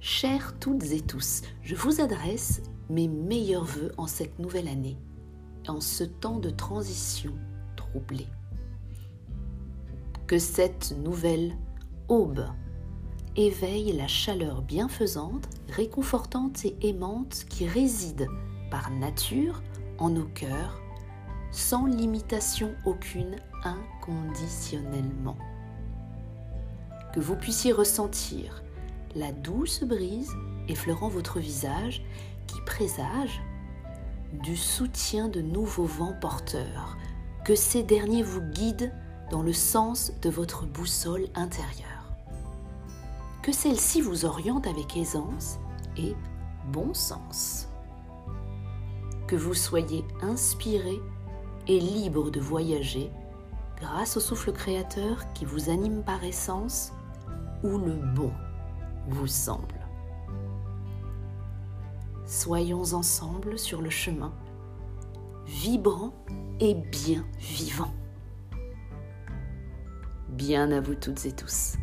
Chères toutes et tous, je vous adresse mes meilleurs voeux en cette nouvelle année, en ce temps de transition troublé. Que cette nouvelle aube éveille la chaleur bienfaisante, réconfortante et aimante qui réside par nature en nos cœurs, sans limitation aucune inconditionnellement. Que vous puissiez ressentir la douce brise effleurant votre visage qui présage du soutien de nouveaux vents porteurs, que ces derniers vous guident dans le sens de votre boussole intérieure. Que celle-ci vous oriente avec aisance et bon sens. Que vous soyez inspiré et libre de voyager grâce au souffle créateur qui vous anime par essence ou le bon vous semble. Soyons ensemble sur le chemin, vibrant et bien vivant. Bien à vous toutes et tous.